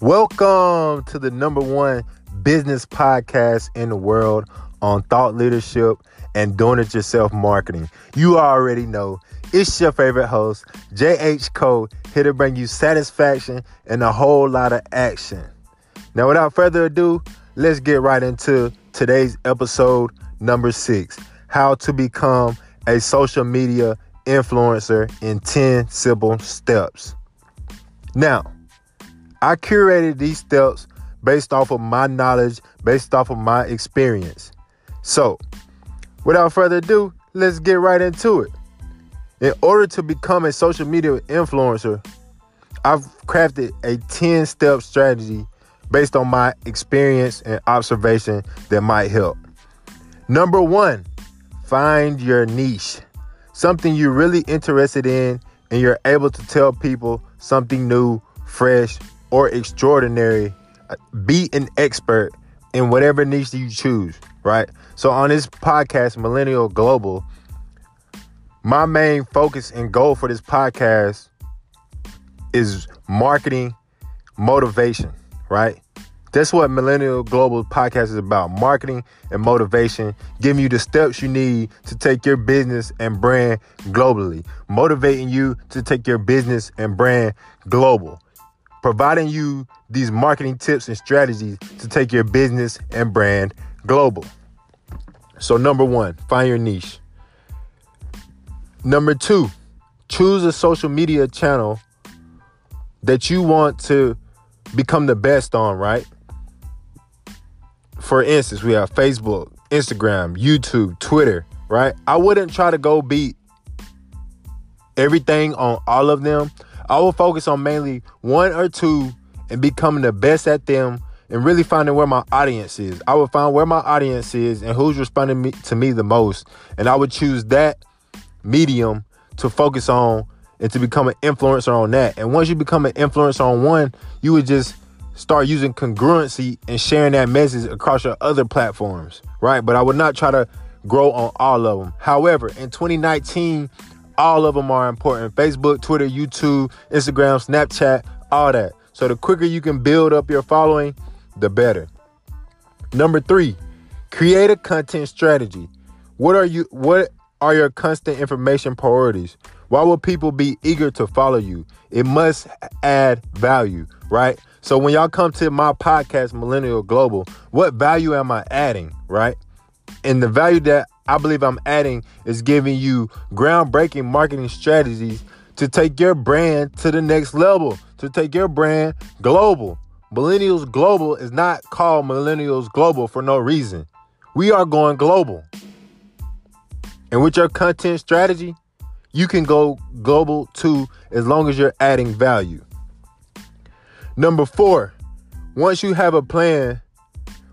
Welcome to the number one business podcast in the world on thought leadership and doing it yourself marketing. You already know it's your favorite host, JH Cole, here to bring you satisfaction and a whole lot of action. Now, without further ado, let's get right into today's episode number six How to Become a Social Media Influencer in 10 Simple Steps. Now, I curated these steps based off of my knowledge, based off of my experience. So, without further ado, let's get right into it. In order to become a social media influencer, I've crafted a 10 step strategy based on my experience and observation that might help. Number one, find your niche, something you're really interested in, and you're able to tell people something new, fresh, or extraordinary. Uh, be an expert in whatever niche you choose, right? So on this podcast, Millennial Global, my main focus and goal for this podcast is marketing motivation, right? That's what Millennial Global Podcast is about marketing and motivation, giving you the steps you need to take your business and brand globally, motivating you to take your business and brand global, providing you these marketing tips and strategies to take your business and brand global. So, number one, find your niche. Number two, choose a social media channel that you want to become the best on, right? For instance, we have Facebook, Instagram, YouTube, Twitter, right? I wouldn't try to go beat everything on all of them. I will focus on mainly one or two and becoming the best at them and really finding where my audience is. I would find where my audience is and who's responding me, to me the most. And I would choose that medium to focus on and to become an influencer on that. And once you become an influencer on one, you would just start using congruency and sharing that message across your other platforms, right? But I would not try to grow on all of them. However, in 2019, all of them are important Facebook, Twitter, YouTube, Instagram, Snapchat, all that. So the quicker you can build up your following, the better. Number three, create a content strategy. What are you what are your constant information priorities? Why will people be eager to follow you? It must add value, right? So when y'all come to my podcast, Millennial Global, what value am I adding, right? And the value that I believe I'm adding is giving you groundbreaking marketing strategies to take your brand to the next level, to take your brand global. Millennials Global is not called Millennials Global for no reason. We are going global. And with your content strategy, you can go global too as long as you're adding value. Number four, once you have a plan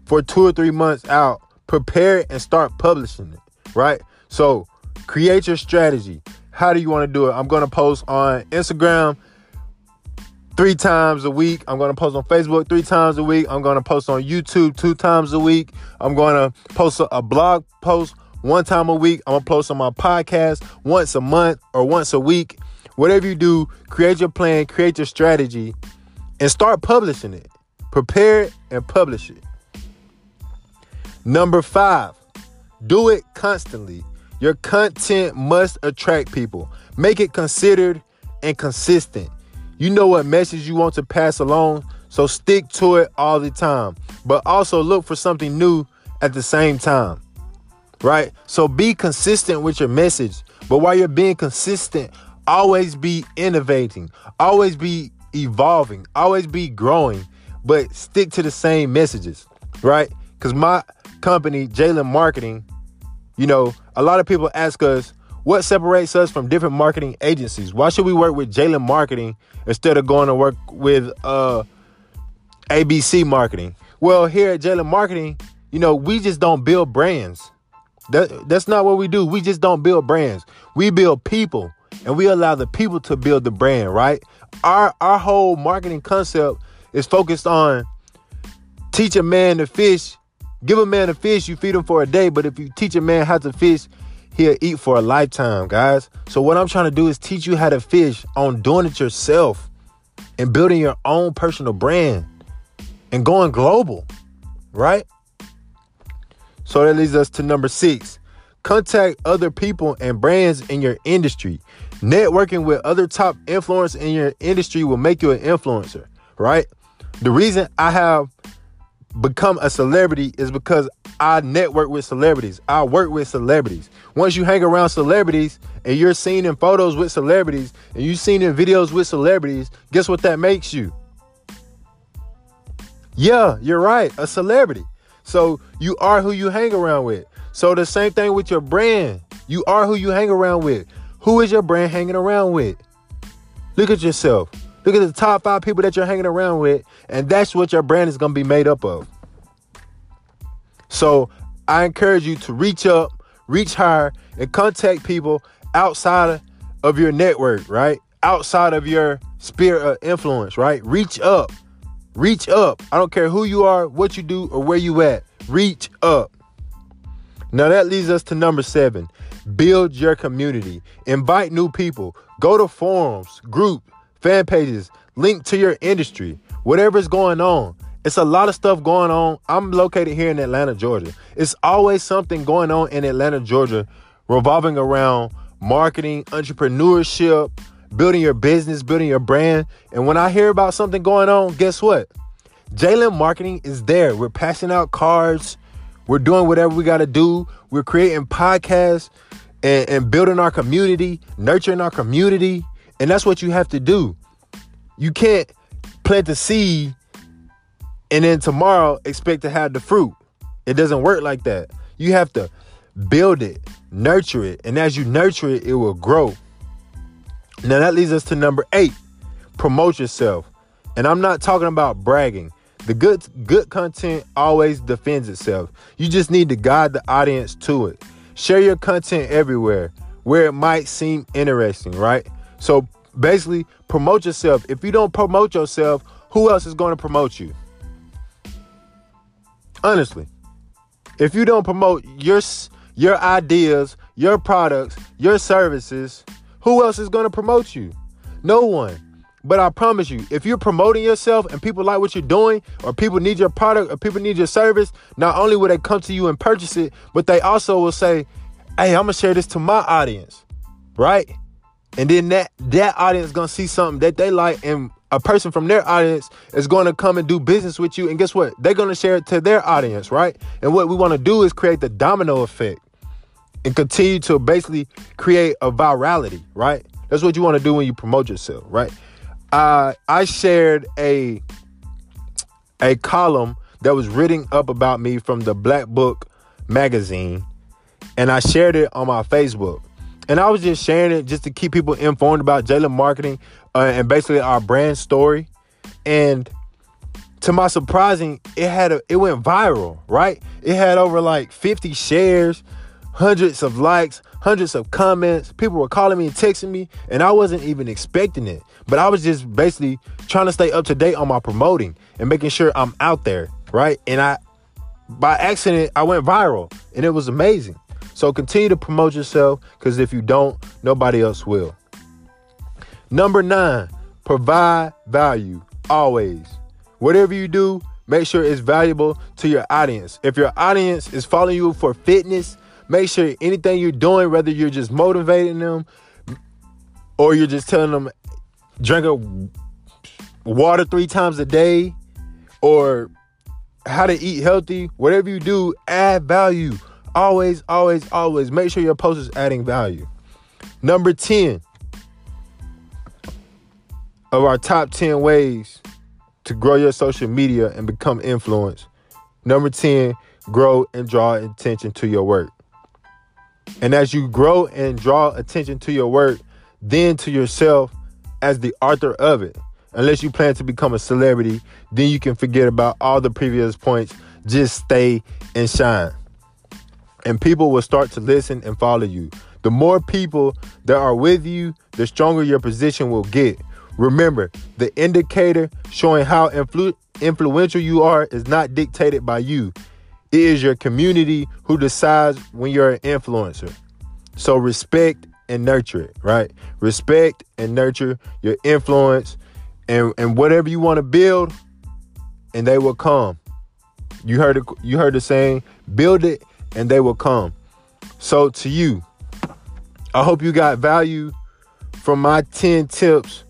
for two or three months out, prepare and start publishing it, right? So create your strategy. How do you want to do it? I'm going to post on Instagram three times a week. I'm going to post on Facebook three times a week. I'm going to post on YouTube two times a week. I'm going to post a, blog post one time a week. I'm going to post on my podcast once a month or once a week. Whatever you do, create your plan, create your strategy, and start publishing it. Prepare it and publish it. Number five, do it constantly. Your content must attract people. Make it considered and consistent. You know what message you want to pass along, so stick to it all the time. But also look for something new at the same time. Right? So be consistent with your message. But while you're being consistent, always be innovating, always be evolving, always be growing, but stick to the same messages. Right? Because my company, Jalen Marketing, you know, a lot of people ask us, what separates us from different marketing agencies? Why should we work with Jalen Marketing instead of going to work with uh, ABC Marketing? Well, here at Jalen Marketing, you know, we just don't build brands. That, that's not what we do. We just don't build brands. We build people and we allow the people to build the brand, right? Our our whole marketing concept is focused on teach a man to fish Give a man a fish, you feed him for a day, but if you teach a man how to fish, he'll eat for a lifetime, guys. So what I'm trying to do is teach you how to fish on doing it yourself and building your own personal brand. and going global, right? So that leads us to number six contact other people and brands in your industry. Networking with other top influencers in your industry will make you an influencer, right? The reason I have become a celebrity is because I network with celebrities. I work with celebrities. Once you hang around celebrities and you're seen in photos with celebrities and you're seen in videos with celebrities, guess what that makes you? Yeah, you're right, a celebrity. So you are who you hang around with. So the same thing with your brand. You are who you hang around with. Who is your brand hanging around with? Look at yourself. Look at the top five people that you're hanging around with, and that's what your brand is going to be made up of. So I encourage you to reach up, reach higher, and contact people outside of your network, right? Outside of your sphere of influence, right? Reach up. Reach up. I don't care who you are, what you do, or where you at. Reach up. Now that leads us to number seven. Build your community. Invite new people. Go to forums, group, fan pages, link to your industry, whatever's going on. It's a lot of stuff going on. I'm located here in Atlanta, Georgia. It's always something going on in Atlanta, Georgia, revolving around marketing, entrepreneurship, building your business, building your brand. And when I hear about something going on, guess what? Jalen Marketing is there. We're passing out cards. We're doing whatever we got to do. We're creating podcasts and, and building our community, nurturing our community. And that's what you have to do. You can't plant the seed and then tomorrow expect to have the fruit. It doesn't work like that. You have to build it, nurture it, and as you nurture it, it will grow. Now that leads us to number eight promote yourself. And I'm not talking about bragging. The good good content always defends itself. You just need to guide the audience to it. Share your content everywhere where it might seem interesting, right? So basically, promote yourself. If you don't promote yourself, who else is going to promote you? Honestly, if you don't promote your your ideas, your products, your services, who else is going to promote you? No one. But I promise you, if you're promoting yourself and people like what you're doing, or people need your product, or people need your service, not only will they come to you and purchase it, but they also will say, Hey, I'm gonna share this to my audience. Right? And then that that audience is gonna see something that they like, and a person from their audience is going to come and do business with you. And guess what? They're going to share it to their audience, right? And what we want to do is create the domino effect and continue to basically create a virality, right? That's what you want to do when you promote yourself, right? Uh, I shared a a column that was written up about me from the Black Book magazine, and I shared it on my Facebook. And I was just sharing it just to keep people informed about Jalen marketing uh, and basically our brand story. And to my surprising, it had a it went viral, right? It had over like 50 shares, hundreds of likes, hundreds of comments. People were calling me and texting me, and I wasn't even expecting it. But I was just basically trying to stay up to date on my promoting and making sure I'm out there, right? And I, by accident, I went viral and it was amazing. So continue to promote yourself because if you don't, nobody else will. Number nine, provide value always. Whatever you do, make sure it's valuable to your audience. If your audience is following you for fitness, make sure anything you're doing, whether you're just motivating them or you're just telling them, drink a water three times a day or how to eat healthy, whatever you do, add value. Always, always, always make sure your post is adding value. Number 10 of our top 10 ways to grow your social media and become influence. Number 10, grow and draw attention to your work. And as you grow and draw attention to your work, then to yourself, as the author of it. Unless you plan to become a celebrity, then you can forget about all the previous points. Just stay and shine. And people will start to listen and follow you. The more people that are with you, the stronger your position will get. Remember, the indicator showing how influ- influential you are is not dictated by you. It is your community who decides when you're an influencer. So respect and nurture it, right? Respect and nurture your influence and, and whatever you want to build, and they will come. You heard it, you heard the saying, build it and they will come. So to you, I hope you got value from my 10 tips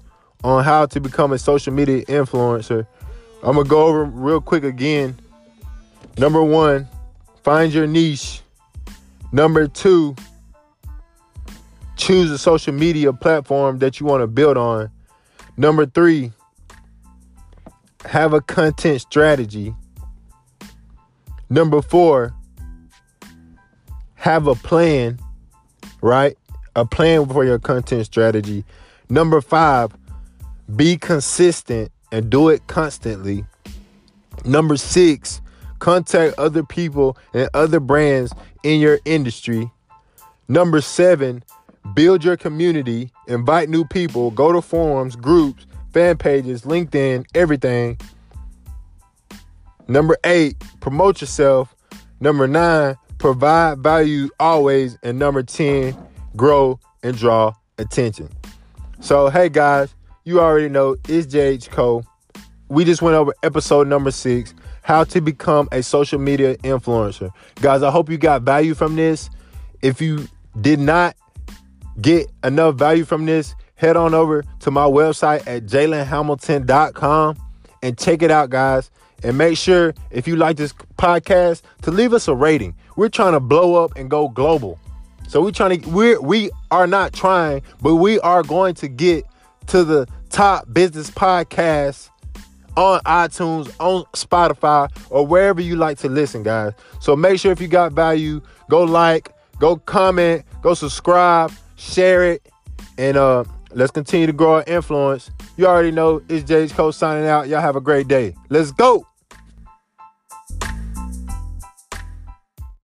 on how to become a social media influencer. I'm going to go over real quick again. Number 1, find your niche. Number 2, choose a social media platform that you want to build on. Number 3, have a content strategy. Number 4, have a plan, right? A plan for your content strategy. Number five, be consistent and do it constantly. Number six, contact other people and other brands in your industry. Number seven, build your community, invite new people, go to forums, groups, fan pages, LinkedIn, everything. Number eight, promote yourself. Number nine, provide value always. And number 10, grow and draw attention. So, hey guys, you already know it's JH Co. We just went over episode number six how to become a social media influencer. Guys, I hope you got value from this. If you did not get enough value from this, head on over to my website at jalenhamilton.com and check it out, guys. And make sure if you like this podcast to leave us a rating. We're trying to blow up and go global. So we're trying to we're we are not trying, but we are going to get to the top business podcasts on iTunes, on Spotify, or wherever you like to listen, guys. So make sure if you got value, go like, go comment, go subscribe, share it, and uh let's continue to grow our influence. You already know it's Jay's Coach signing out. Y'all have a great day. Let's go.